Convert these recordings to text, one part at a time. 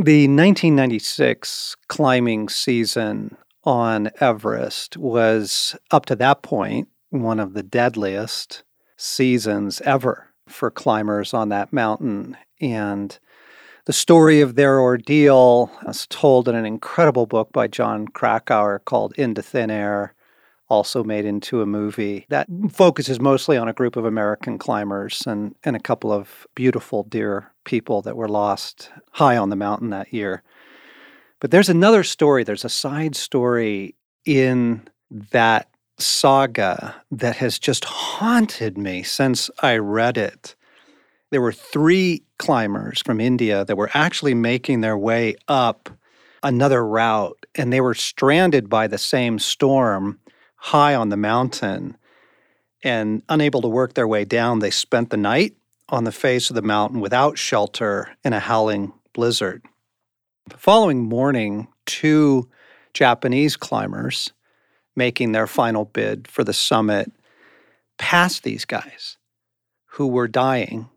The 1996 climbing season on Everest was, up to that point, one of the deadliest seasons ever for climbers on that mountain. And the story of their ordeal is told in an incredible book by Jon Krakauer called Into Thin Air, also made into a movie that focuses mostly on a group of American climbers and, and a couple of beautiful, dear people that were lost high on the mountain that year. But there's another story, there's a side story in that saga that has just haunted me since I read it. There were three climbers from India that were actually making their way up another route, and they were stranded by the same storm high on the mountain and unable to work their way down. They spent the night on the face of the mountain without shelter in a howling blizzard. The following morning, two Japanese climbers making their final bid for the summit passed these guys who were dying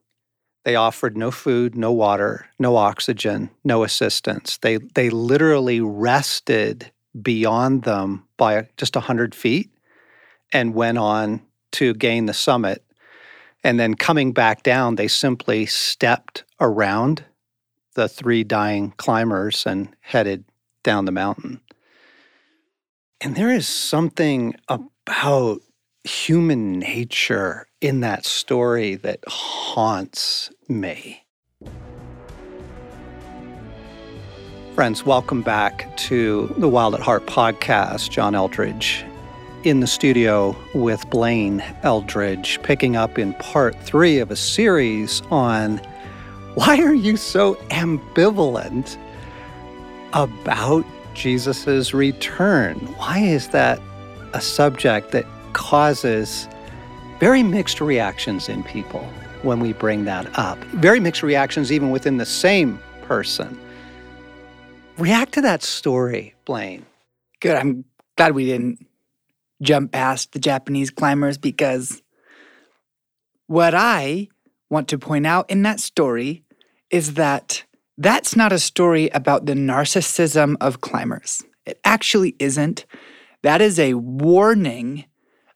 they offered no food, no water, no oxygen, no assistance. They, they literally rested beyond them by just 100 feet and went on to gain the summit. And then coming back down, they simply stepped around the three dying climbers and headed down the mountain. And there is something about human nature in that story that haunts me. Friends, welcome back to the Wild at Heart podcast. John Eldredge in the studio with Blaine Eldredge, picking up in part three of a series on why are you so ambivalent about Jesus' return? Why is that a subject that causes very mixed reactions in people when we bring that up. Very mixed reactions even within the same person. React to that story, Blaine. Good. I'm glad we didn't jump past the Japanese climbers because what I want to point out in that story is that that's not a story about the narcissism of climbers. It actually isn't. That is a warning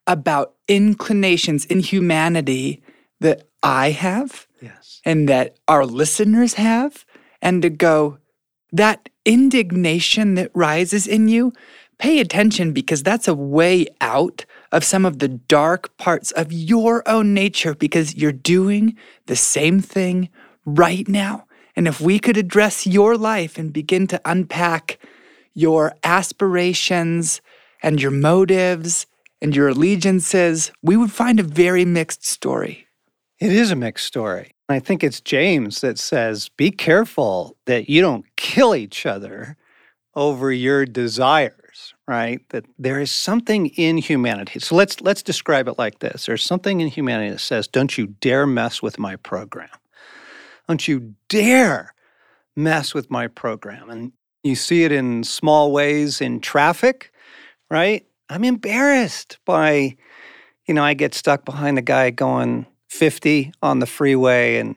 about inclinations in humanity that I have yes. and that our listeners have, and to go, that indignation that rises in you, pay attention because that's a way out of some of the dark parts of your own nature because you're doing the same thing right now. And if we could address your life and begin to unpack your aspirations and your motives and your allegiances, we would find a very mixed story. It is a mixed story. I think it's James that says, be careful that you don't kill each other over your desires, right? That there is something in humanity. So let's let's describe it like this. There's something in humanity that says, don't you dare mess with my program. Don't you dare mess with my program. And you see it in small ways in traffic, right? I'm embarrassed by, you know, I get stuck behind the guy going 50 on the freeway and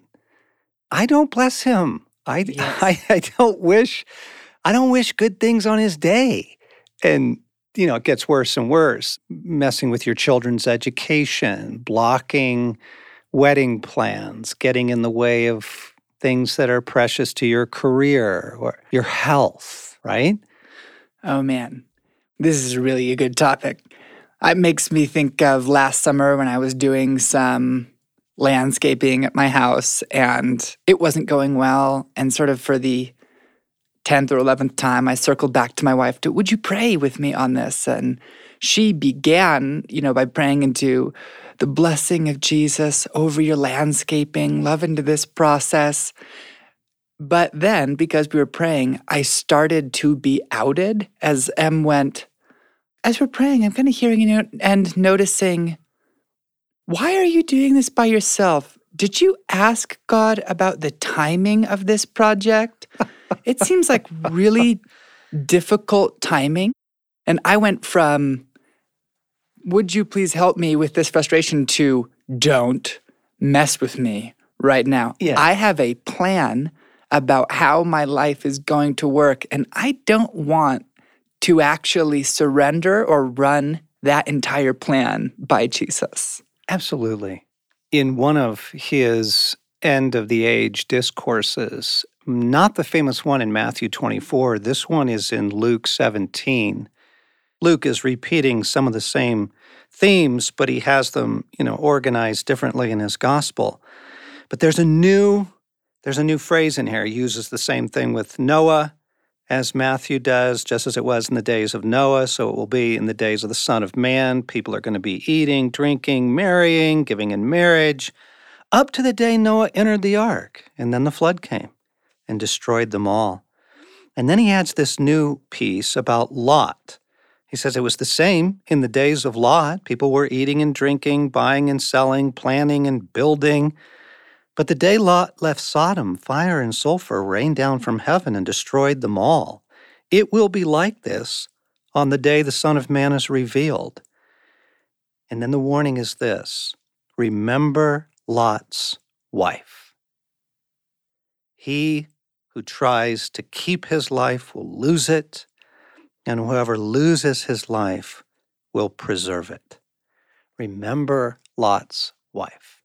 I don't bless him. I, yes. I, I don't wish, I don't wish good things on his day. And, you know, it gets worse and worse. Messing with your children's education, blocking wedding plans, getting in the way of things that are precious to your career or your health, right? Oh, man. This is really a good topic. It makes me think of last summer when I was doing some landscaping at my house and it wasn't going well. And sort of for the 10th or 11th time, I circled back to my wife to, Would you pray with me on this? And she began, you know, by praying into the blessing of Jesus over your landscaping, love into this process. But then, because we were praying, I started to be outed as M went, as we're praying, I'm kind of hearing you and noticing, why are you doing this by yourself? Did you ask God about the timing of this project? It seems like really difficult timing. And I went from, would you please help me with this frustration to don't mess with me right now. Yeah. I have a plan about how my life is going to work. And I don't want to actually surrender or run that entire plan by Jesus. Absolutely. In one of his end of the age discourses, not the famous one in Matthew 24, this one is in Luke 17. Luke is repeating some of the same themes, but he has them, you know, organized differently in his gospel. But there's a new there's a new phrase in here. He uses the same thing with Noah as Matthew does, just as it was in the days of Noah, so it will be in the days of the Son of Man. People are going to be eating, drinking, marrying, giving in marriage, up to the day Noah entered the ark, and then the flood came and destroyed them all. And then he adds this new piece about Lot. He says it was the same in the days of Lot. People were eating and drinking, buying and selling, planning and building. But the day Lot left Sodom, fire and sulfur rained down from heaven and destroyed them all. It will be like this on the day the Son of Man is revealed. And then the warning is this remember Lot's wife. He who tries to keep his life will lose it, and whoever loses his life will preserve it. Remember Lot's wife.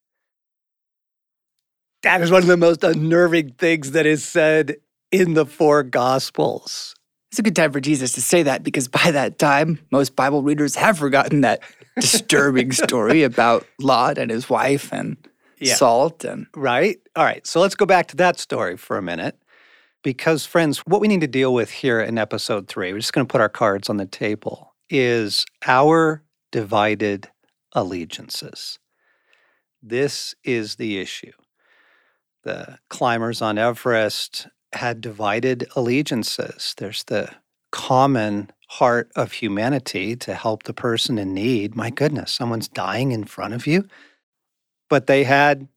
That is one of the most unnerving things that is said in the four Gospels. It's a good time for Jesus to say that because by that time, most Bible readers have forgotten that disturbing story about Lot and his wife and yeah. salt and right. All right. So let's go back to that story for a minute. Because, friends, what we need to deal with here in episode three, we're just going to put our cards on the table, is our divided allegiances. This is the issue the climbers on Everest had divided allegiances. There's the common heart of humanity to help the person in need. My goodness, someone's dying in front of you. But they had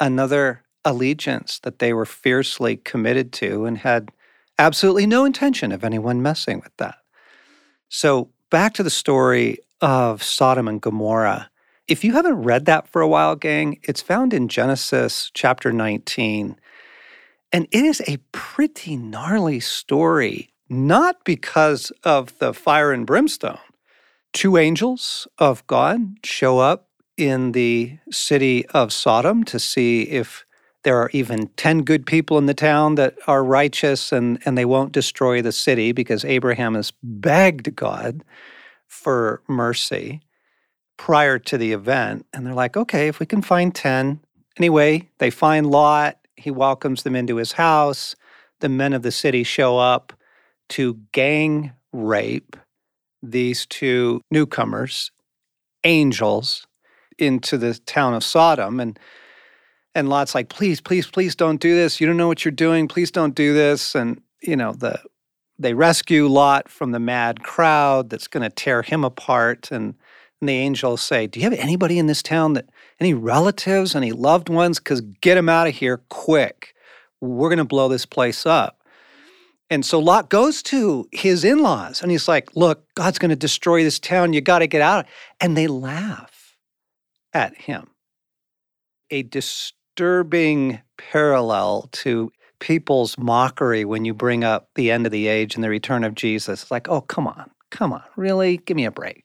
another allegiance that they were fiercely committed to and had absolutely no intention of anyone messing with that. So, back to the story of Sodom and Gomorrah. If you haven't read that for a while, gang, it's found in Genesis chapter 19. And it is a pretty gnarly story, not because of the fire and brimstone. Two angels of God show up in the city of Sodom to see if there are even 10 good people in the town that are righteous and, and they won't destroy the city because Abraham has begged God for mercy prior to the event. And they're like, okay, if we can find 10. Anyway, they find Lot. He welcomes them into his house. The men of the city show up to gang rape these two newcomers, angels, into the town of Sodom. And and Lot's like, please, please, please don't do this. You don't know what you're doing. Please don't do this. And, you know, the they rescue Lot from the mad crowd that's going to tear him apart. And and the angels say, Do you have anybody in this town that, any relatives, any loved ones? Because get them out of here quick. We're going to blow this place up. And so Lot goes to his in laws and he's like, Look, God's going to destroy this town. You got to get out. And they laugh at him. A disturbing parallel to people's mockery when you bring up the end of the age and the return of Jesus. It's like, Oh, come on, come on, really? Give me a break.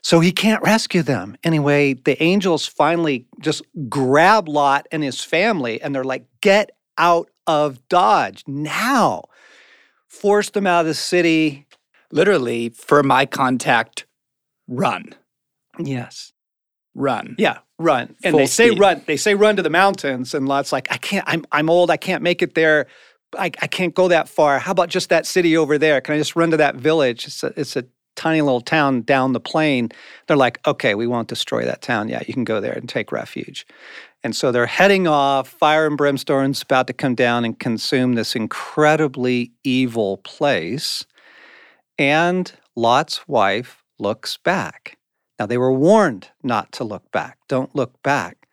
So he can't rescue them. Anyway, the angels finally just grab Lot and his family and they're like, get out of Dodge now. Force them out of the city. Literally, for my contact, run. Yes. Run. Yeah, run. And Full they say speed. run. They say run to the mountains. And Lot's like, I can't, I'm, I'm old. I can't make it there. I, I can't go that far. How about just that city over there? Can I just run to that village? It's a, it's a tiny little town down the plain, they're like, okay, we won't destroy that town. Yeah, you can go there and take refuge. And so they're heading off. Fire and brimstone's about to come down and consume this incredibly evil place. And Lot's wife looks back. Now, they were warned not to look back. Don't look back.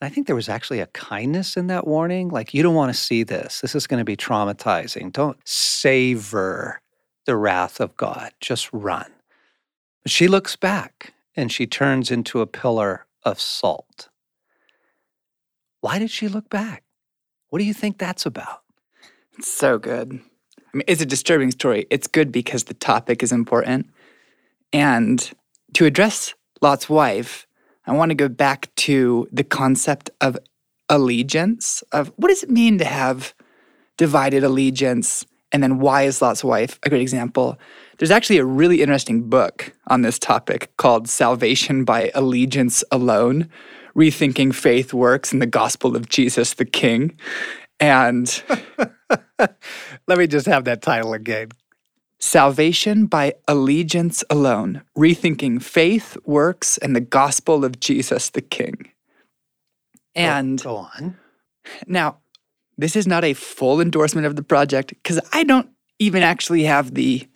And I think there was actually a kindness in that warning. Like, you don't want to see this. This is going to be traumatizing. Don't savor the wrath of God. Just run. But she looks back and she turns into a pillar of salt. Why did she look back? What do you think that's about? It's so good. I mean, it's a disturbing story. It's good because the topic is important. And to address Lot's wife, I want to go back to the concept of allegiance, of what does it mean to have divided allegiance? And then why is Lot's wife a great example? There's actually a really interesting book on this topic called Salvation by Allegiance Alone Rethinking Faith Works in the Gospel of Jesus the King. And let me just have that title again Salvation by Allegiance Alone Rethinking Faith Works and the Gospel of Jesus the King. And go, go on. Now, this is not a full endorsement of the project because I don't even actually have the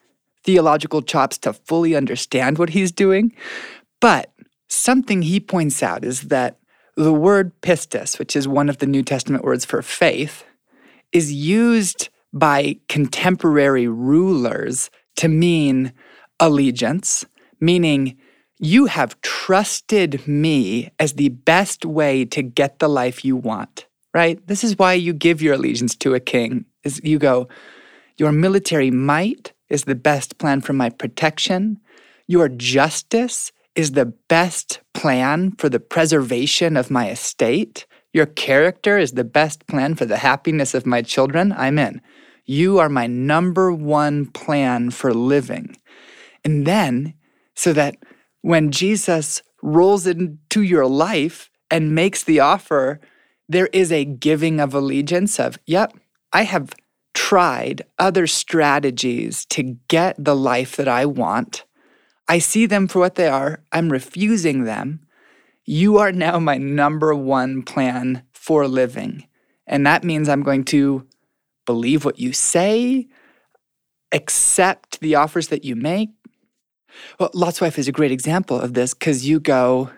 theological chops to fully understand what he's doing. But something he points out is that the word pistis, which is one of the New Testament words for faith, is used by contemporary rulers to mean allegiance, meaning you have trusted me as the best way to get the life you want, right? This is why you give your allegiance to a king. Is you go, your military might is the best plan for my protection. Your justice is the best plan for the preservation of my estate. Your character is the best plan for the happiness of my children. I'm in. You are my number one plan for living. And then, so that when Jesus rolls into your life and makes the offer, there is a giving of allegiance of, yep, I have tried other strategies to get the life that I want. I see them for what they are. I'm refusing them. You are now my number one plan for living. And that means I'm going to believe what you say, accept the offers that you make. Well, Lot's wife is a great example of this because you go,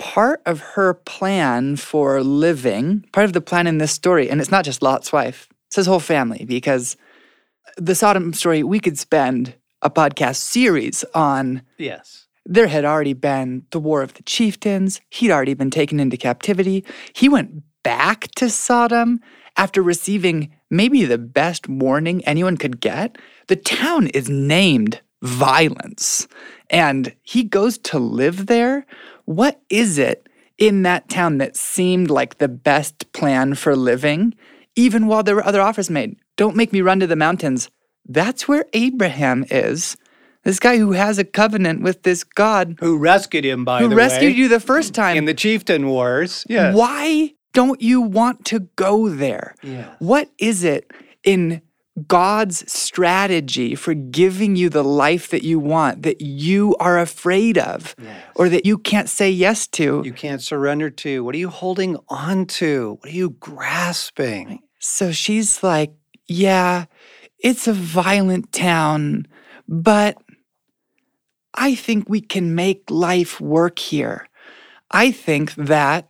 part of her plan for living, part of the plan in this story, and it's not just Lot's wife, it's his whole family, because the Sodom story, we could spend a podcast series on. Yes. There had already been the War of the Chieftains. He'd already been taken into captivity. He went back to Sodom after receiving maybe the best warning anyone could get. The town is named Violence, and he goes to live there. What is it in that town that seemed like the best plan for living, even while there were other offers made? Don't make me run to the mountains. That's where Abraham is. This guy who has a covenant with this God who rescued him by who the way. Who rescued you the first time in the chieftain wars. Yes. Why don't you want to go there? Yes. What is it in God's strategy for giving you the life that you want that you are afraid of Yes. or that you can't say yes to? You can't surrender to. What are you holding on to? What are you grasping? So she's like, Yeah, it's a violent town, but I think we can make life work here. I think that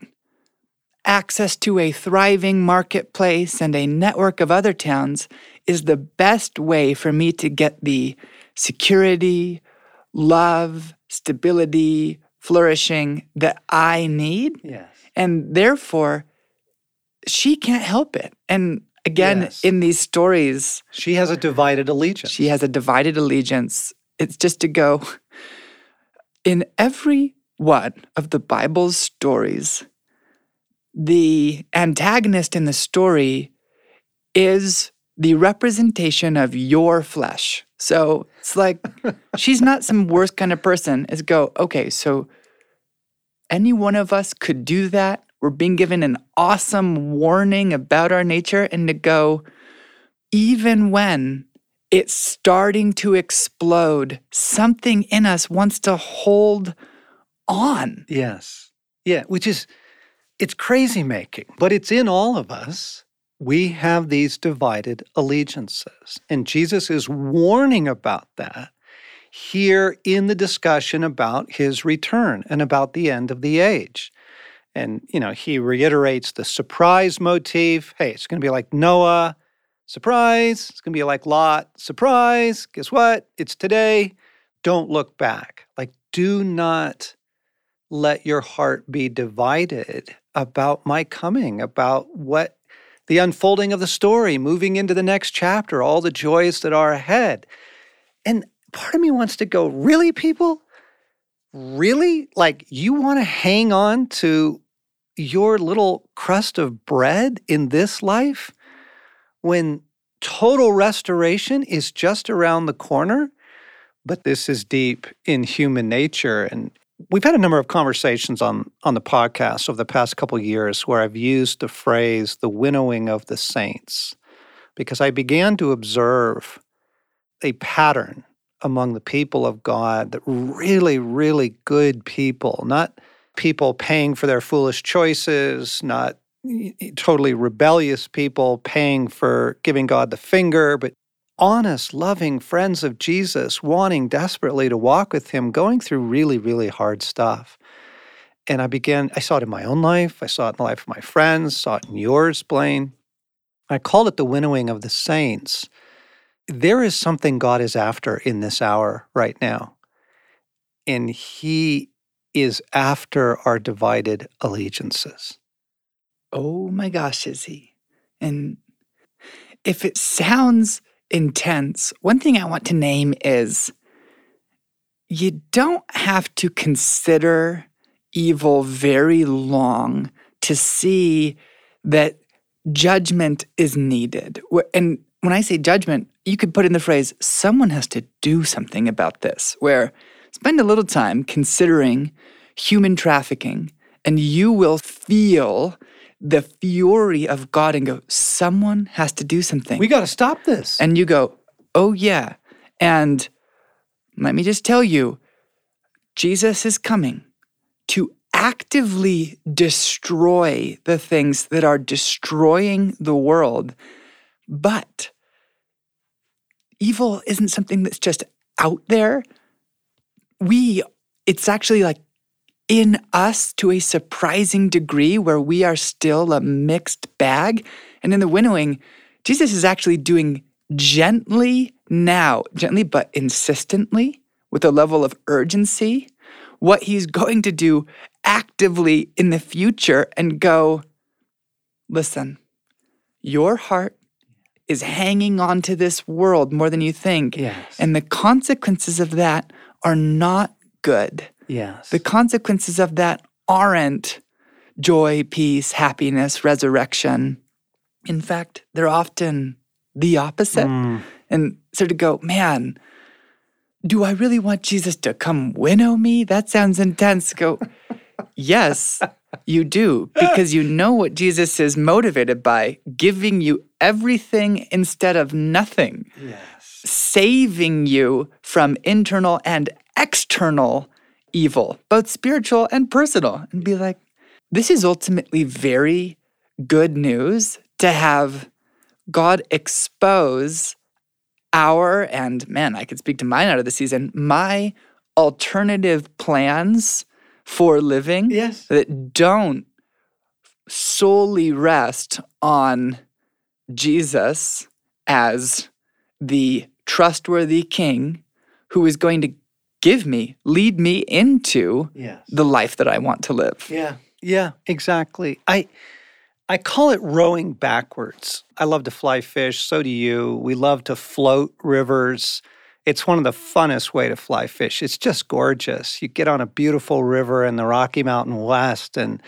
access to a thriving marketplace and a network of other towns is the best way for me to get the security, love, stability, flourishing that I need. Yes. And therefore, she can't help it. And again, Yes. in these stories, She has a divided allegiance. she has a divided allegiance. It's just to go in every one of the Bible's stories, the antagonist in the story is the representation of your flesh. So it's like she's not some worse kind of person. It's go, okay, so any one of us could do that. We're being given an awesome warning about our nature, and to go, even when it's starting to explode, something in us wants to hold on. Yes. Yeah, which is, it's crazy making, but it's in all of us. We have these divided allegiances. And Jesus is warning about that here in the discussion about his return and about the end of the age. And, you know, he reiterates the surprise motif. Hey, it's going to be like Noah, surprise. It's going to be like Lot, surprise. Guess what? It's today. Don't look back. Like, do not let your heart be divided about my coming, about what the unfolding of the story, moving into the next chapter, all the joys that are ahead. And part of me wants to go, really, people? Really? Like, you want to hang on to your little crust of bread in this life when total restoration is just around the corner? But this is deep in human nature. And we've had a number of conversations on, on the podcast over the past couple years where I've used the phrase the winnowing of the saints because I began to observe a pattern among the people of God that really, really good people, not people paying for their foolish choices, not totally rebellious people paying for giving God the finger, but honest, loving friends of Jesus, wanting desperately to walk with him, going through really, really hard stuff. And I began, I saw it in my own life, I saw it in the life of my friends, saw it in yours, Blaine. I called it the winnowing of the saints there is something God is after in this hour right now. And He is after our divided allegiances. Oh my gosh, is He? And if it sounds intense, one thing I want to name is you don't have to consider evil very long to see that judgment is needed. And when I say judgment, you could put in the phrase, someone has to do something about this, where spend a little time considering human trafficking, and you will feel the fury of God and go, someone has to do something. We got to stop this. And you go, oh, yeah. And let me just tell you, Jesus is coming to actively destroy the things that are destroying the world. But evil isn't something that's just out there. We, it's actually like in us to a surprising degree where we are still a mixed bag. And in the winnowing, Jesus is actually doing gently now, gently but insistently, with a level of urgency, what he's going to do actively in the future and go, listen, your heart is hanging on to this world more than you think. Yes. And the consequences of that are not good. Yes. The consequences of that aren't joy, peace, happiness, resurrection. In fact, they're often the opposite. Mm. And so to go, man, do I really want Jesus to come winnow me? That sounds intense. Go, yes, you do, because you know what Jesus is motivated by giving you everything instead of nothing, yes. saving you from internal and external evil, both spiritual and personal, and be like, this is ultimately very good news to have God expose our, and man, I could speak to mine out of the season, my alternative plans for living yes. that don't solely rest on Jesus as the trustworthy king who is going to give me, lead me into yes. the life that I want to live. Yeah. Yeah, exactly. I I call it rowing backwards. I love to fly fish, so do you. We love to float rivers. It's one of the funnest way to fly fish. It's just gorgeous. You get on a beautiful river in the Rocky Mountain West and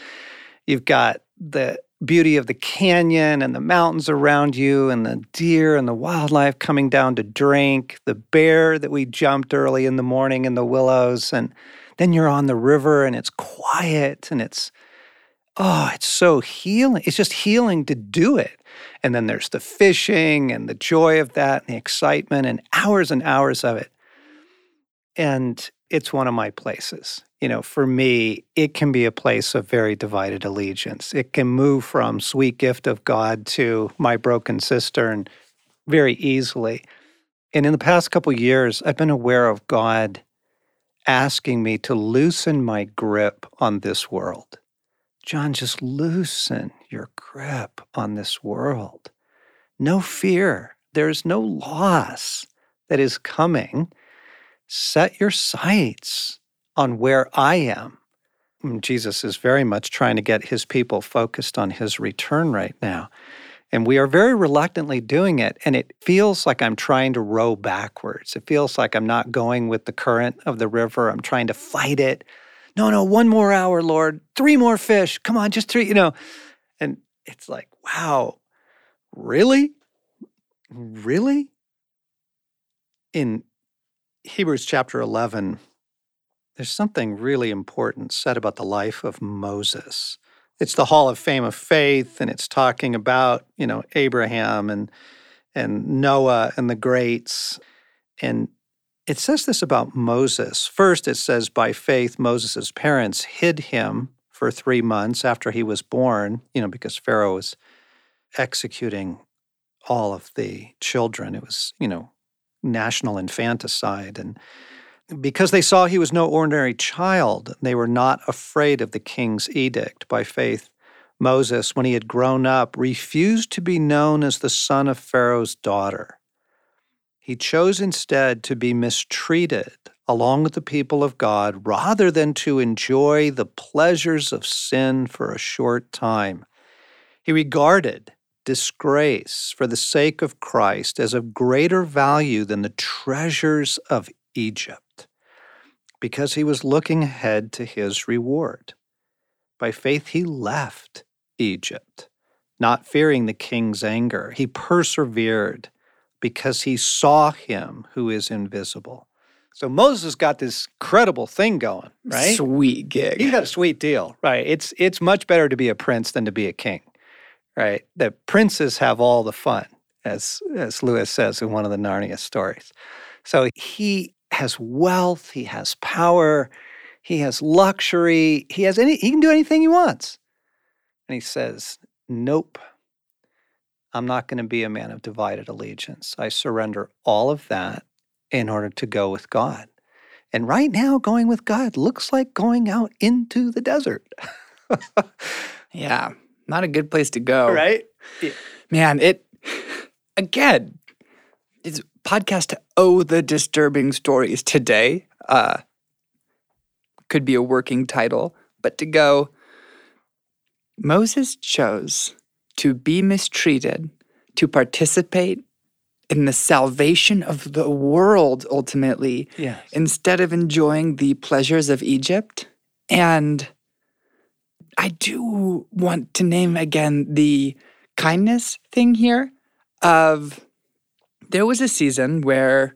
you've got the beauty of the canyon and the mountains around you and the deer and the wildlife coming down to drink, the bear that we jumped early in the morning in the willows and then you're on the river and it's quiet and it's oh, it's so healing. It's just healing to do it. And then there's the fishing and the joy of that and the excitement and hours and hours of it. And it's one of my places. You know, for me, it can be a place of very divided allegiance. It can move from sweet gift of God to my broken cistern very easily. And in the past couple years, I've been aware of God asking me to loosen my grip on this world. John, just loosen your grip on this world. No fear. There's no loss that is coming. Set your sights on where I am. Mm, Jesus is very much trying to get his people focused on his return right now. And we are very reluctantly doing it. And it feels like I'm trying to row backwards. It feels like I'm not going with the current of the river. I'm trying to fight it. No, no, one more hour, Lord. Three more fish. Come on, just three, you know. And it's like, wow, really? Really? In Hebrews chapter 11, there's something really important said about the life of Moses. It's the Hall of Fame of faith, and it's talking about, you know, Abraham and and Noah and the greats. And it says this about Moses. First, it says, by faith, Moses' parents hid him for three months after he was born, you know, because Pharaoh was executing all of the children. It was, you know, national infanticide. And because they saw he was no ordinary child, they were not afraid of the king's edict. By faith, Moses, when he had grown up, refused to be known as the son of Pharaoh's daughter. He chose instead to be mistreated along with the people of God rather than to enjoy the pleasures of sin for a short time. He regarded disgrace for the sake of Christ as of greater value than the treasures of Egypt, because he was looking ahead to his reward. By faith, he left Egypt, not fearing the king's anger. He persevered because he saw him who is invisible. So Moses got this credible thing going, right? Sweet gig. He got a sweet deal, right? It's it's much better to be a prince than to be a king right? The princes have all the fun, as as Lewis says in one of the Narnia stories. So he has wealth, he has power, he has luxury, he has any he can do anything he wants. And he says, Nope. I'm not going to be a man of divided allegiance. I surrender all of that in order to go with God. And right now, going with God looks like going out into the desert. yeah not a good place to go. Right? Yeah. Man, it again, podcast to Oh the Disturbing Stories today. Uh could be a working title, but to go Moses chose to be mistreated, to participate in the salvation of the world ultimately, yes. instead of enjoying the pleasures of Egypt. And I do want to name again the kindness thing here of there was a season where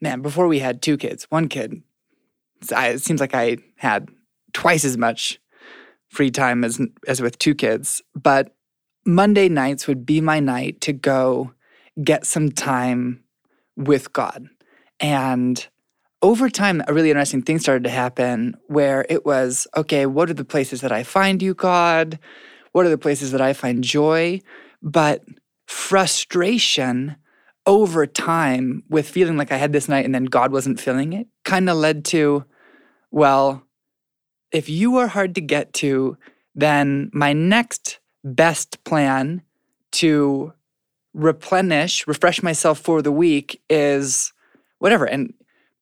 man before we had two kids one kid it seems like i had twice as much free time as as with two kids but monday nights would be my night to go get some time with god and over time, a really interesting thing started to happen where it was okay, what are the places that I find you, God? What are the places that I find joy? But frustration over time with feeling like I had this night and then God wasn't feeling it kind of led to, well, if you are hard to get to, then my next best plan to replenish, refresh myself for the week is whatever. And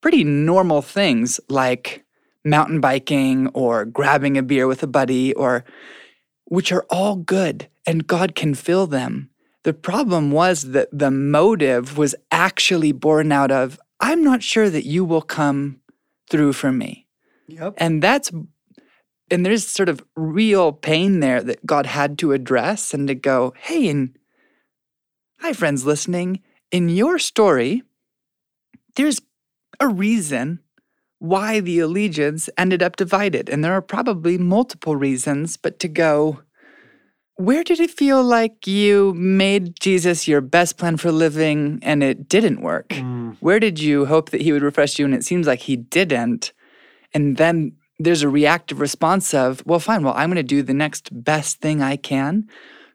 pretty normal things like mountain biking or grabbing a beer with a buddy or which are all good and God can fill them. The problem was that the motive was actually born out of I'm not sure that you will come through for me. Yep. And that's and there's sort of real pain there that God had to address and to go, "Hey, and hi friends listening, in your story there's a reason why the allegiance ended up divided. And there are probably multiple reasons, but to go, where did it feel like you made Jesus your best plan for living and it didn't work? Mm. Where did you hope that he would refresh you and it seems like he didn't? And then there's a reactive response of, well, fine, well, I'm going to do the next best thing I can.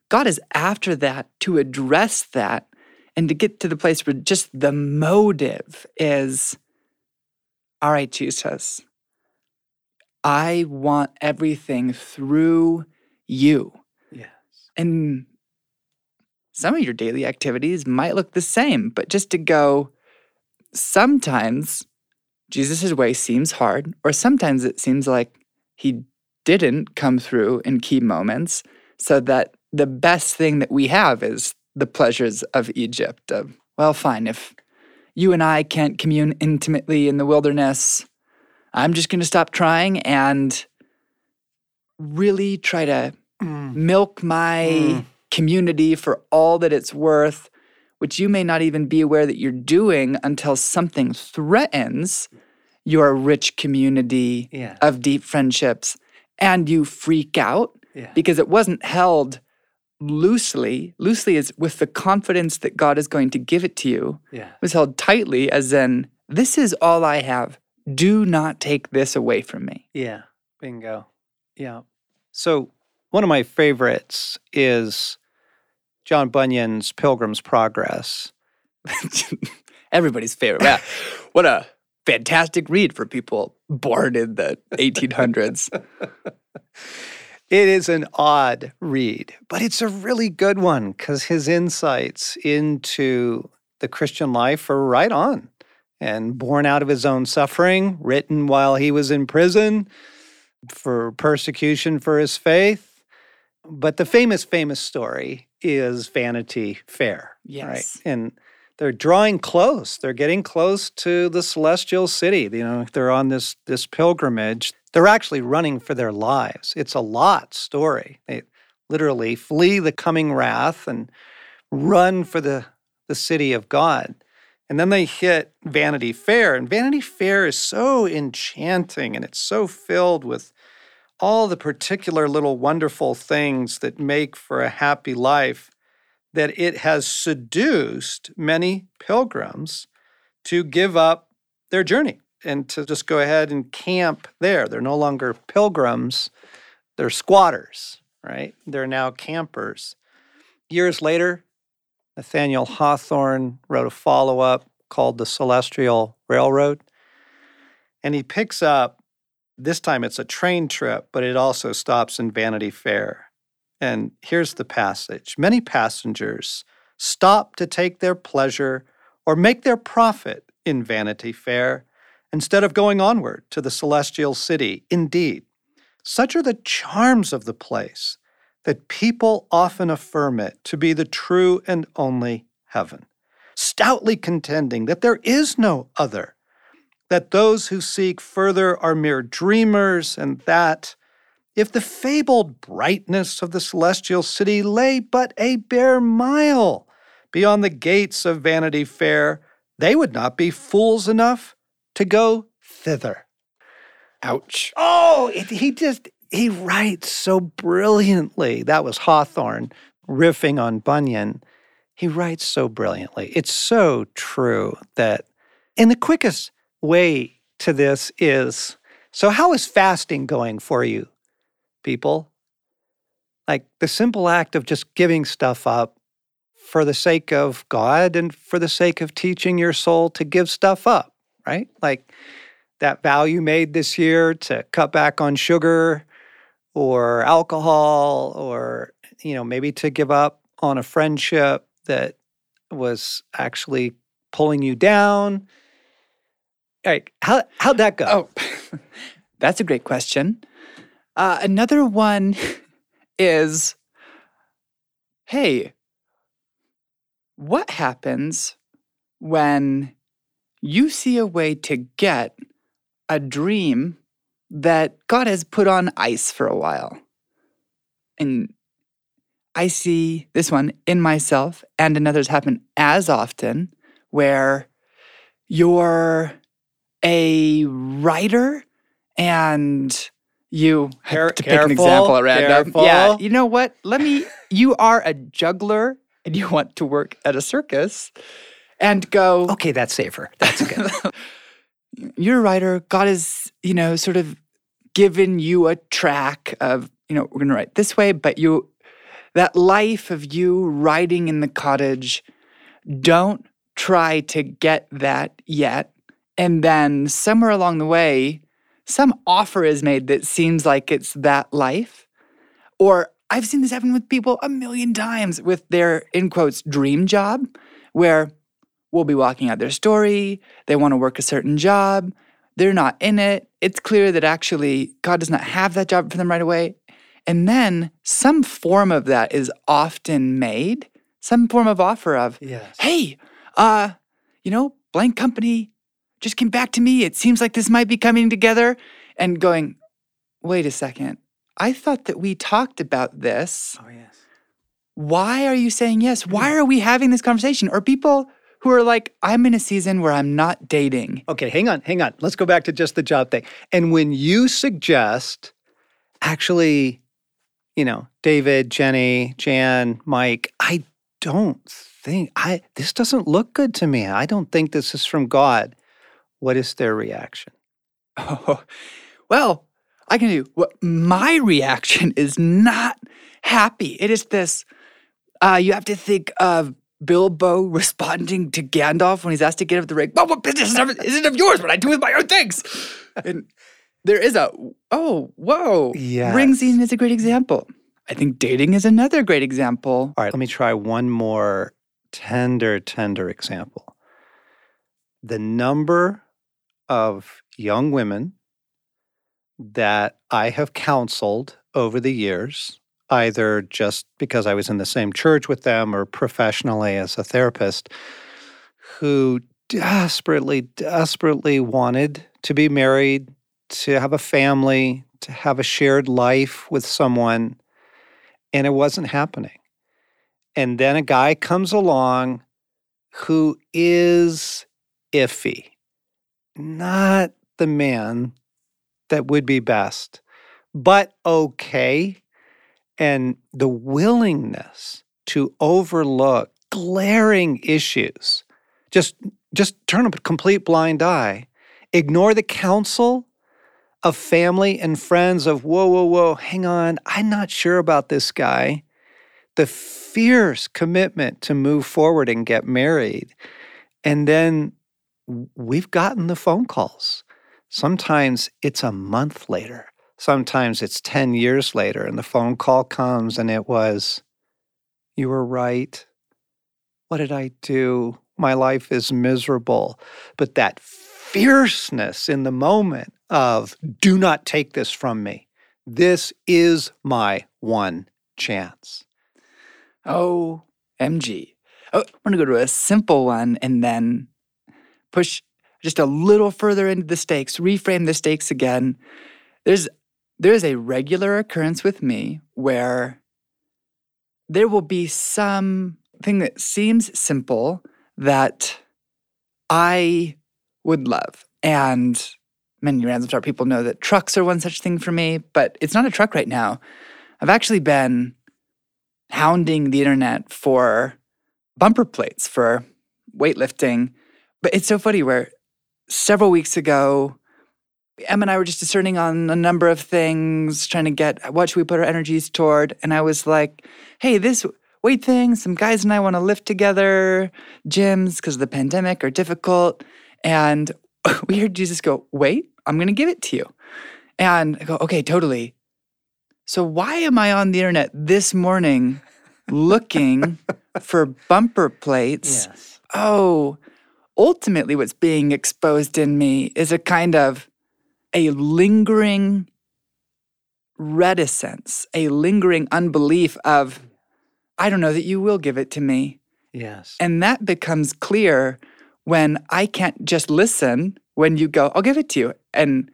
God is after that to address that and to get to the place where just the motive is all right, Jesus, I want everything through you. And some of your daily activities might look the same, but just to go, sometimes Jesus' way seems hard, or sometimes it seems like he didn't come through in key moments, so that the best thing that we have is the pleasures of Egypt. Of, well, fine, if you and I can't commune intimately in the wilderness, I'm just going to stop trying and really try to Mm. milk my Mm. community for all that it's worth, which you may not even be aware that you're doing until something threatens your rich community Yeah. of deep friendships and you freak out Yeah. because it wasn't held loosely. Loosely is with the confidence that God is going to give it to you. Yeah. It was held tightly as in, this is all I have. Do not take this away from me. Yeah. Bingo. Yeah. So one of my favorites is John Bunyan's Pilgrim's Progress. Everybody's favorite. Wow. What a fantastic read for people born in the 1800s. It is an odd read, but it's a really good one because his insights into the Christian life are right on and born out of his own suffering, written while he was in prison for persecution for his faith. But the famous, famous story is Vanity Fair. Yes. Right. And they're drawing close. They're getting close to the celestial city. You know, they're on this this pilgrimage. They're actually running for their lives. It's a lot story. They literally flee the coming wrath and run for the the city of God. And then they hit Vanity Fair, and Vanity Fair is so enchanting and it's so filled with all the particular little wonderful things that make for a happy life that it has seduced many pilgrims to give up their journey and to just go ahead and camp there. They're no longer pilgrims, they're squatters, right? They're now campers. Years later, Nathaniel Hawthorne wrote a follow up called The Celestial Railroad. And he picks up, this time it's a train trip, but it also stops in Vanity Fair. And here's the passage Many passengers stop to take their pleasure or make their profit in Vanity Fair instead of going onward to the celestial city. Indeed, such are the charms of the place that people often affirm it to be the true and only heaven, stoutly contending that there is no other, that those who seek further are mere dreamers, and that if the fabled brightness of the celestial city lay but a bare mile beyond the gates of Vanity Fair, they would not be fools enough to go thither. Ouch. Oh, it, he just, he writes so brilliantly. That was Hawthorne riffing on Bunyan. He writes so brilliantly. It's so true that, in the quickest way to this is so, how is fasting going for you, people? Like the simple act of just giving stuff up for the sake of God and for the sake of teaching your soul to give stuff up, right? Like that vow you made this year to cut back on sugar or alcohol or you know maybe to give up on a friendship that was actually pulling you down like how how'd that go Oh, that's a great question. Uh, another one is hey, what happens when you see a way to get a dream that God has put on ice for a while? And I see this one in myself and in others happen as often where you're a writer and you Care- have to pick an careful, example at random. Yeah, you know what? Let me. You are a juggler and you want to work at a circus, and go. okay that's safer that's good You're a writer. God has you know sort of given you a track of you know we're gonna write this way, but you that life of you writing in the cottage. Don't try to get that yet. And then somewhere along the way, some offer is made that seems like it's that life. Or I've seen this happen with people a million times with their, in quotes, dream job, where we'll be walking out their story. They want to work a certain job. They're not in it. It's clear that actually God does not have that job for them right away. And then some form of that is often made, some form of offer of, Yes. hey, uh, you know, blank company just came back to me. It seems like this might be coming together. And going, wait a second. I thought that we talked about this. Oh, yes. Why are you saying yes? Why mm. are we having this conversation? Or people who are like, I'm in a season where I'm not dating. Okay, hang on, hang on. Let's go back to just the job thing. And when you suggest, actually, you know, David, Jenny, Jan, Mike, I don't think I this doesn't look good to me. I don't think this is from God. What is their reaction? Oh, well, I can do what my reaction is not happy. It is this uh, you have to think of Bilbo responding to Gandalf when he's asked to get up the ring. Well, what business is it of yours when I do with my own things? And there is a oh whoa. Yes. Ring scene is a great example. I think dating is another great example. All right, let me try one more tender, tender example. The number of young women that I have counseled over the years, either just because I was in the same church with them or professionally as a therapist, who desperately, desperately wanted to be married, to have a family, to have a shared life with someone, and it wasn't happening. And then a guy comes along who is iffy, not the man that would be best, but okay. And the willingness to overlook glaring issues, just, just turn a complete blind eye, ignore the counsel of family and friends of, whoa, whoa, whoa, hang on, I'm not sure about this guy. The fierce commitment to move forward and get married. And then we've gotten the phone calls. Sometimes it's a month later. Sometimes it's 10 years later, and the phone call comes and it was, You were right. What did I do? My life is miserable. But that fierceness in the moment of, Do not take this from me. This is my one chance. Oh, MG. Oh, I'm going to go to a simple one and then push just a little further into the stakes, reframe the stakes again. There's there's a regular occurrence with me where there will be some thing that seems simple that I would love. And many Ransomed Heart people know that trucks are one such thing for me, but it's not a truck right now. I've actually been hounding the internet for bumper plates for weightlifting. But it's so funny where several weeks ago, Em and I were just discerning on a number of things, trying to get what should we put our energies toward. And I was like, hey, this weight thing, some guys and I want to lift together. Gyms, because of the pandemic, are difficult. And we heard Jesus go, wait, I'm going to give it to you. And I go, okay, totally. So why am I on the internet this morning looking for bumper plates? Yes. Oh, ultimately, what's being exposed in me is a kind of a lingering reticence, a lingering unbelief of, I don't know that you will give it to me. Yes. And that becomes clear when I can't just listen when you go, I'll give it to you. And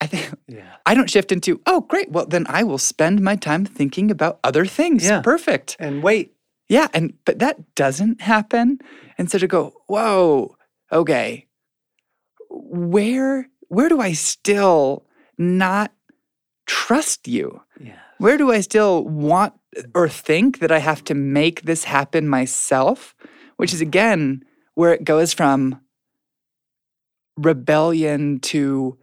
I think yeah. I don't shift into, oh, great. Well, then I will spend my time thinking about other things. Yeah. Perfect. And wait. Yeah. And, but that doesn't happen. And so to go, whoa, okay, where, where do I still not trust you? Yeah. Where do I still want or think that I have to make this happen myself? Which is mm-hmm. again where it goes from rebellion to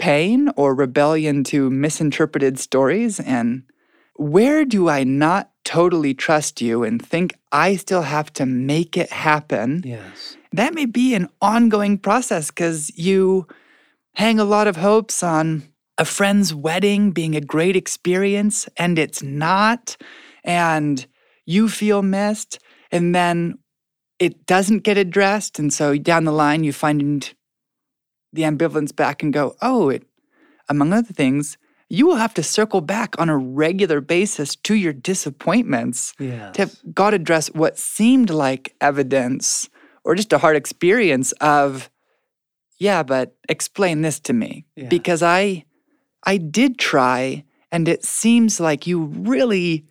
pain or rebellion to misinterpreted stories. And where do I not totally trust you and think I still have to make it happen? Yes. That may be an ongoing process because you hang a lot of hopes on a friend's wedding being a great experience and it's not. And you feel missed. And then it doesn't get addressed. And so down the line, you find the ambivalence back and go, oh, it, among other things, you will have to circle back on a regular basis to your disappointments Yes. to have God address what seemed like evidence or just a hard experience of, yeah, but explain this to me. Yeah. Because I I did try and it seems like you really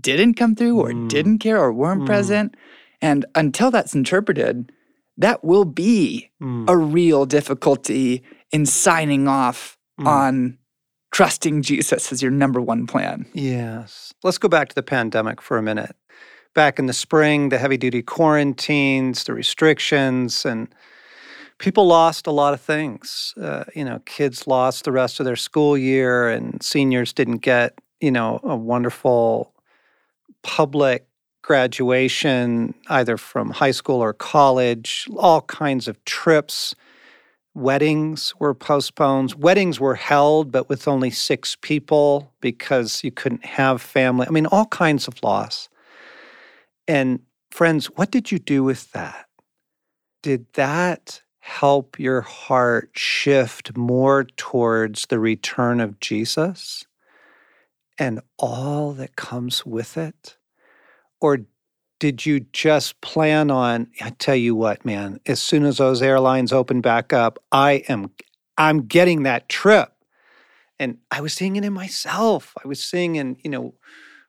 didn't come through or Mm. didn't care or weren't Mm. present. And until that's interpreted, that will be Mm. a real difficulty in signing off Mm. on trusting Jesus as your number one plan. Yes. Let's go back to the pandemic for a minute. Back in the spring, the heavy duty quarantines, the restrictions, and people lost a lot of things. Uh, you know, kids lost the rest of their school year, and seniors didn't get, you know, a wonderful public graduation either from high school or college, all kinds of trips. Weddings were postponed. Weddings were held, but with only six people because you couldn't have family. I mean, all kinds of loss. And friends, what did you do with that? Did that help your heart shift more towards the return of Jesus and all that comes with it? Or did you just plan on I tell you what, man, as soon as those airlines open back up, I am I'm getting that trip. And I was seeing it in myself. I was seeing in, you know,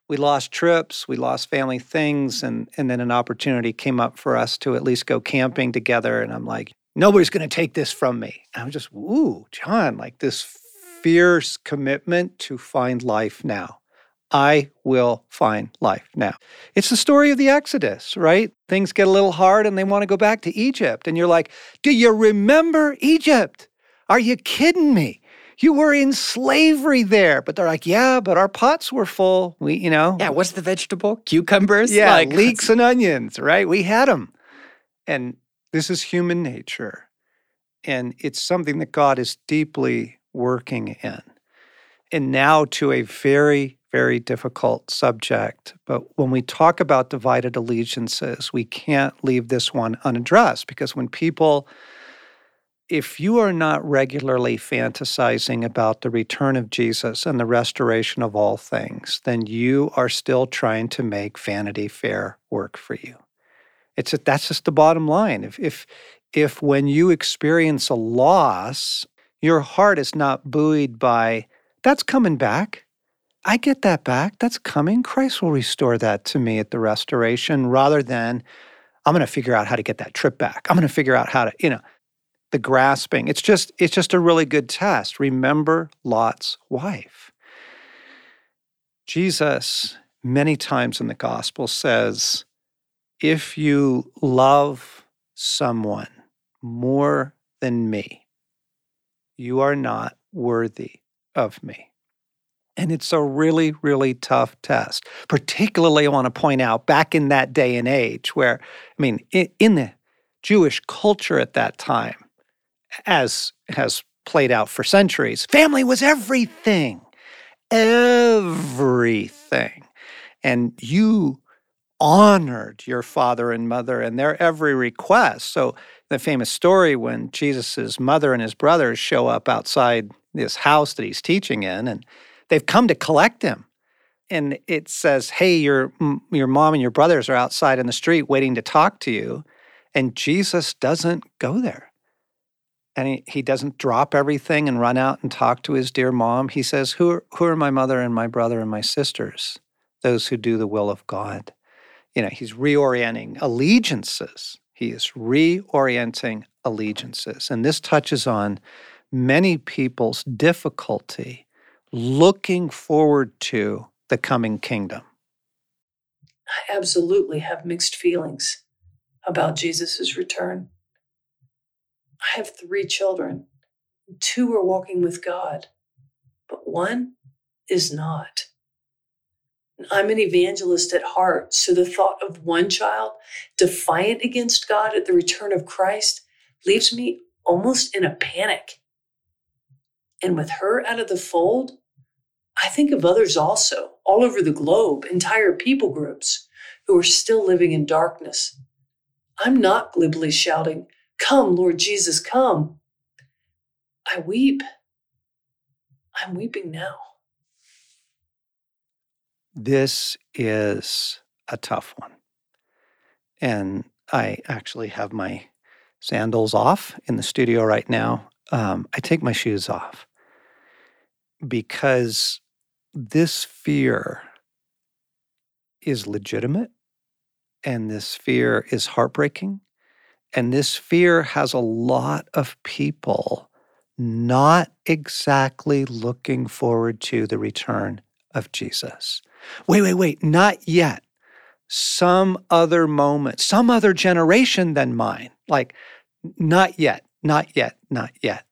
we lost trips, we lost family things, and and then an opportunity came up for us to at least go camping together. And I'm like, nobody's gonna take this from me. And I'm just, ooh, John, like this fierce commitment to find life now. I will find life now. It's the story of the Exodus, right? Things get a little hard and they want to go back to Egypt. And you're like, Do you remember Egypt? Are you kidding me? You were in slavery there. But they're like, Yeah, but our pots were full. We, you know, Yeah, what's the vegetable? Cucumbers? yeah, Like, leeks and onions, right? We had them. And this is human nature. And it's something that God is deeply working in. And now to a very, very difficult subject. But when we talk about divided allegiances, we can't leave this one unaddressed because when people, if you are not regularly fantasizing about the return of Jesus and the restoration of all things, then you are still trying to make Vanity Fair work for you. It's a, that's just the bottom line. If if if when you experience a loss, your heart is not buoyed by that's coming back. I get that back. That's coming. Christ will restore that to me at the restoration rather than I'm going to figure out how to get that trip back. I'm going to figure out how to, you know, the grasping. It's just it's just a really good test. Remember Lot's wife. Jesus many times in the gospel says, if you love someone more than me, you are not worthy of me. And it's a really, really tough test. Particularly, I want to point out back in that day and age where, I mean, in, the Jewish culture at that time, as has played out for centuries, family was everything. Everything. And you honored your father and mother and their every request. So, the famous story when Jesus' mother and his brothers show up outside this house that he's teaching in, and they've come to collect him. And it says, Hey, your, your mom and your brothers are outside in the street waiting to talk to you. And Jesus doesn't go there. And he, he doesn't drop everything and run out and talk to his dear mom. He says, who are, who are my mother and my brother and my sisters? Those who do the will of God you know, he's reorienting allegiances. He is reorienting allegiances. And this touches on many people's difficulty looking forward to the coming kingdom. I absolutely have mixed feelings about Jesus' return. I have three children. Two are walking with God, but one is not. I'm an evangelist at heart, so the thought of one child defiant against God at the return of Christ leaves me almost in a panic. And with her out of the fold, I think of others also, all over the globe, entire people groups who are still living in darkness. I'm not glibly shouting, Come, Lord Jesus, come. I weep. I'm weeping now. This is a tough one. And I actually have my sandals off in the studio right now. Um, I take my shoes off because this fear is legitimate and this fear is heartbreaking. And this fear has a lot of people not exactly looking forward to the return of Jesus. Wait, wait, wait, not yet. Some other moment, some other generation than mine. Like, not yet, not yet, not yet.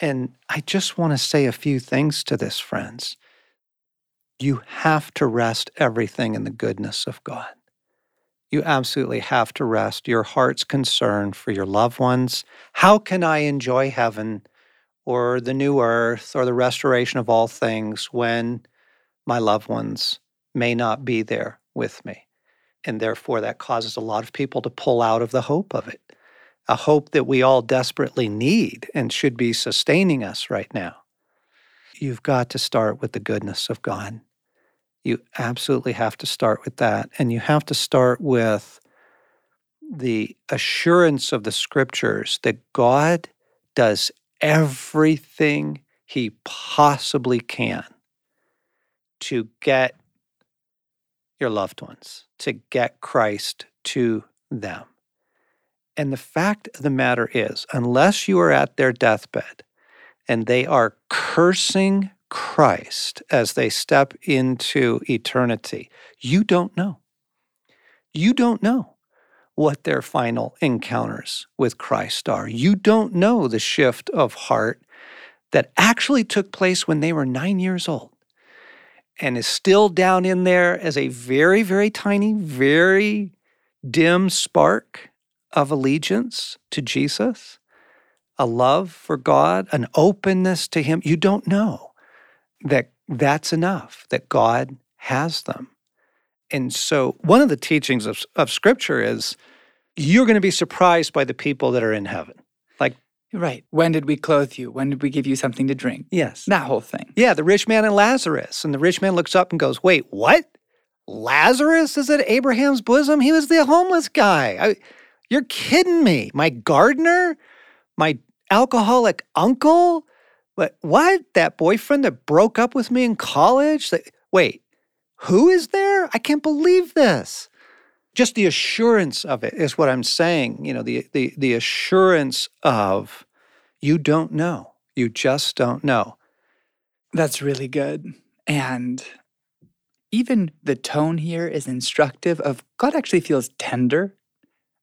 And I just want to say a few things to this, friends. You have to rest everything in the goodness of God. You absolutely have to rest your heart's concern for your loved ones. How can I enjoy heaven or the new earth or the restoration of all things when my loved ones may not be there with me? And therefore, that causes a lot of people to pull out of the hope of it, a hope that we all desperately need and should be sustaining us right now. You've got to start with the goodness of God. You absolutely have to start with that. And you have to start with the assurance of the scriptures that God does everything he possibly can to get your loved ones, to get Christ to them. And the fact of the matter is, unless you are at their deathbed and they are cursing Christ as they step into eternity, you don't know. You don't know what their final encounters with Christ are. You don't know the shift of heart that actually took place when they were nine years old and is still down in there as a very, very tiny, very dim spark of allegiance to Jesus, a love for God, an openness to Him. You don't know that that's enough, that God has them. And so, one of the teachings of, of Scripture is you're going to be surprised by the people that are in heaven. Like, Right. When did we clothe you? When did we give you something to drink? yes. That whole thing. Yeah, the rich man and Lazarus. And the rich man looks up and goes, Wait, what? Lazarus is at Abraham's bosom? He was the homeless guy. I, you're kidding me. My gardener? My alcoholic uncle? But what? That boyfriend that broke up with me in college? Wait, who is there? I can't believe this. Just the assurance of it is what I'm saying. You know, the the the assurance of you don't know. You just don't know. That's really good. And even the tone here is instructive of God actually feels tender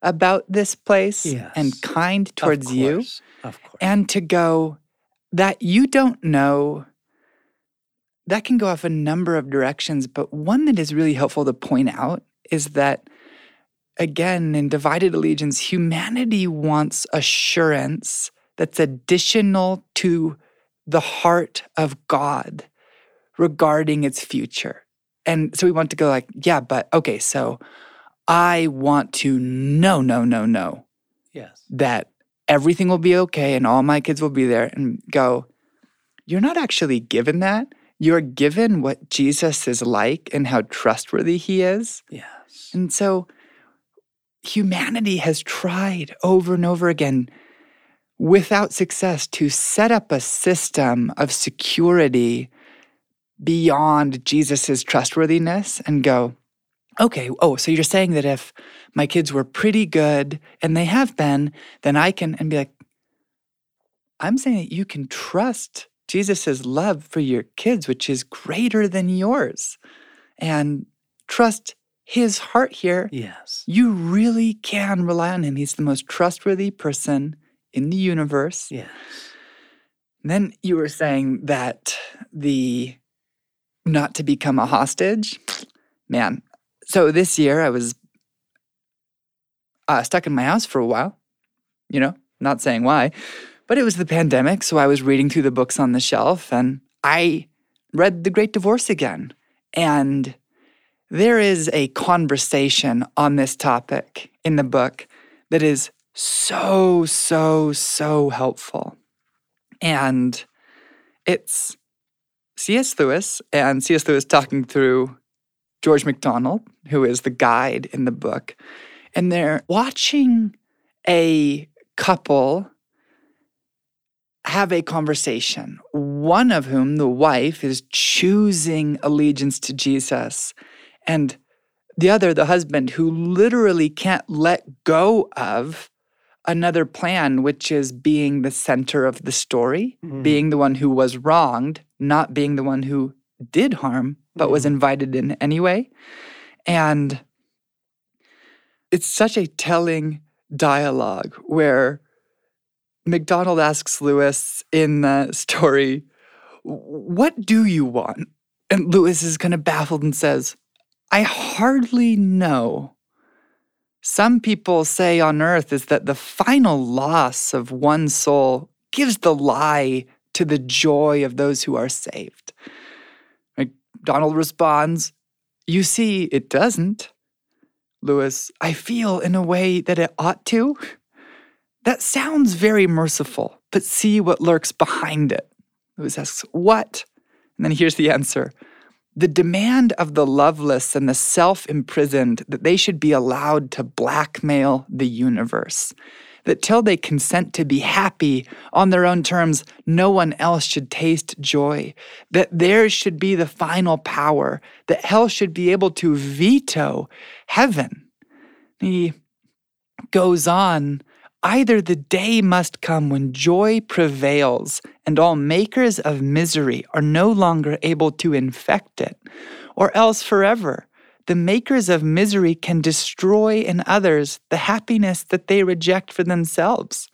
about this place Yes. and kind Of towards you. Of course. And to go that you don't know, that can go off a number of directions. But one that is really helpful to point out is that, again, in divided allegiance, humanity wants assurance that's additional to the heart of God regarding its future. And so we want to go like, yeah, but okay, so I want to no, no, no, no yes. that everything will be okay and all my kids will be there and go, you're not actually given that. You're given what Jesus is like and how trustworthy he is. Yes. And so humanity has tried over and over again without success to set up a system of security beyond Jesus's trustworthiness and go, okay, oh, so you're saying that if my kids were pretty good and they have been, then I can, and be like, I'm saying that you can trust Jesus's love for your kids, which is greater than yours, and trust his heart here. Yes. You really can rely on him. He's the most trustworthy person in the universe. Yes. And then you were saying that the not to become a hostage. Man, so this year I was uh, stuck in my house for a while, you know, not saying why, but it was the pandemic. So I was reading through the books on the shelf and I read The Great Divorce again. And there is a conversation on this topic in the book that is so, so, so helpful. And it's C.S. Lewis and C.S. Lewis talking through George MacDonald, who is the guide in the book, and they're watching a couple have a conversation, one of whom, the wife, is choosing allegiance to Jesus, and the other, the husband, who literally can't let go of another plan, which is being the center of the story, mm. being the one who was wronged, not being the one who did harm, but mm. was invited in anyway. And it's such a telling dialogue where MacDonald asks Lewis in the story, What do you want? And Lewis is kind of baffled and says, I hardly know. Some people say on earth is that the final loss of one soul gives the lie to the joy of those who are saved. MacDonald responds, You see, it doesn't. Lewis, I feel in a way that it ought to. That sounds very merciful, but see what lurks behind it. Lewis asks, What? And then here's the answer the demand of the loveless and the self imprisoned that they should be allowed to blackmail the universe. That till they consent to be happy on their own terms, no one else should taste joy. That theirs should be the final power. That hell should be able to veto heaven. He goes on Either the day must come when joy prevails and all makers of misery are no longer able to infect it, or else forever the makers of misery can destroy in others the happiness that they reject for themselves.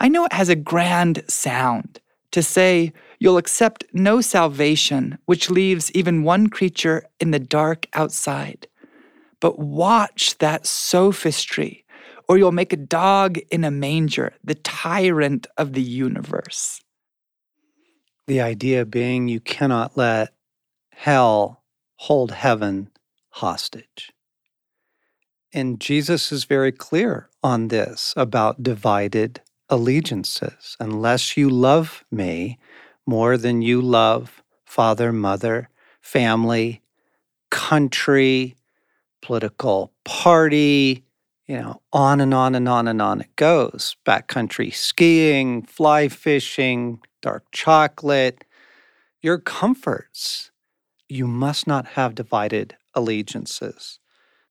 I know it has a grand sound to say you'll accept no salvation which leaves even one creature in the dark outside. But watch that sophistry or you'll make a dog in a manger, the tyrant of the universe. The idea being you cannot let hell hold heaven hostage. And Jesus is very clear on this about divided allegiances. Unless you love me more than you love father, mother, family, country, political party, you know, on and on and on and on it goes. Backcountry skiing, fly fishing, dark chocolate, your comforts. You must not have divided allegiances.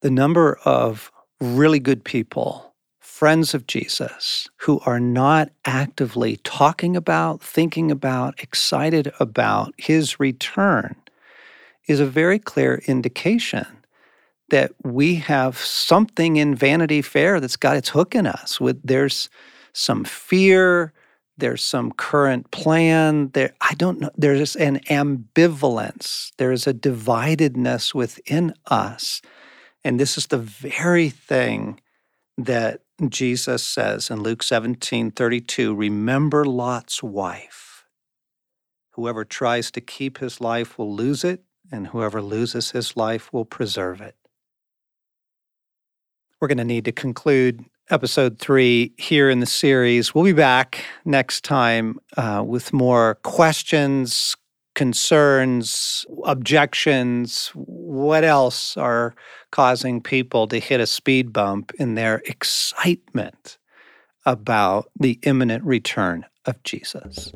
The number of really good people, friends of Jesus, who are not actively talking about, thinking about, excited about his return is a very clear indication that we have something in Vanity Fair that's got its hook in us. With there's some fear, there's some current plan. There, I don't know. There's an ambivalence. There is a dividedness within us, and this is the very thing that Jesus says in Luke 17 32 Remember Lot's wife. Whoever tries to keep his life will lose it, and whoever loses his life will preserve it. We're going to need to conclude episode three here in the series. We'll be back next time uh, with more questions, concerns, objections. What else are causing people to hit a speed bump in their excitement about the imminent return of Jesus?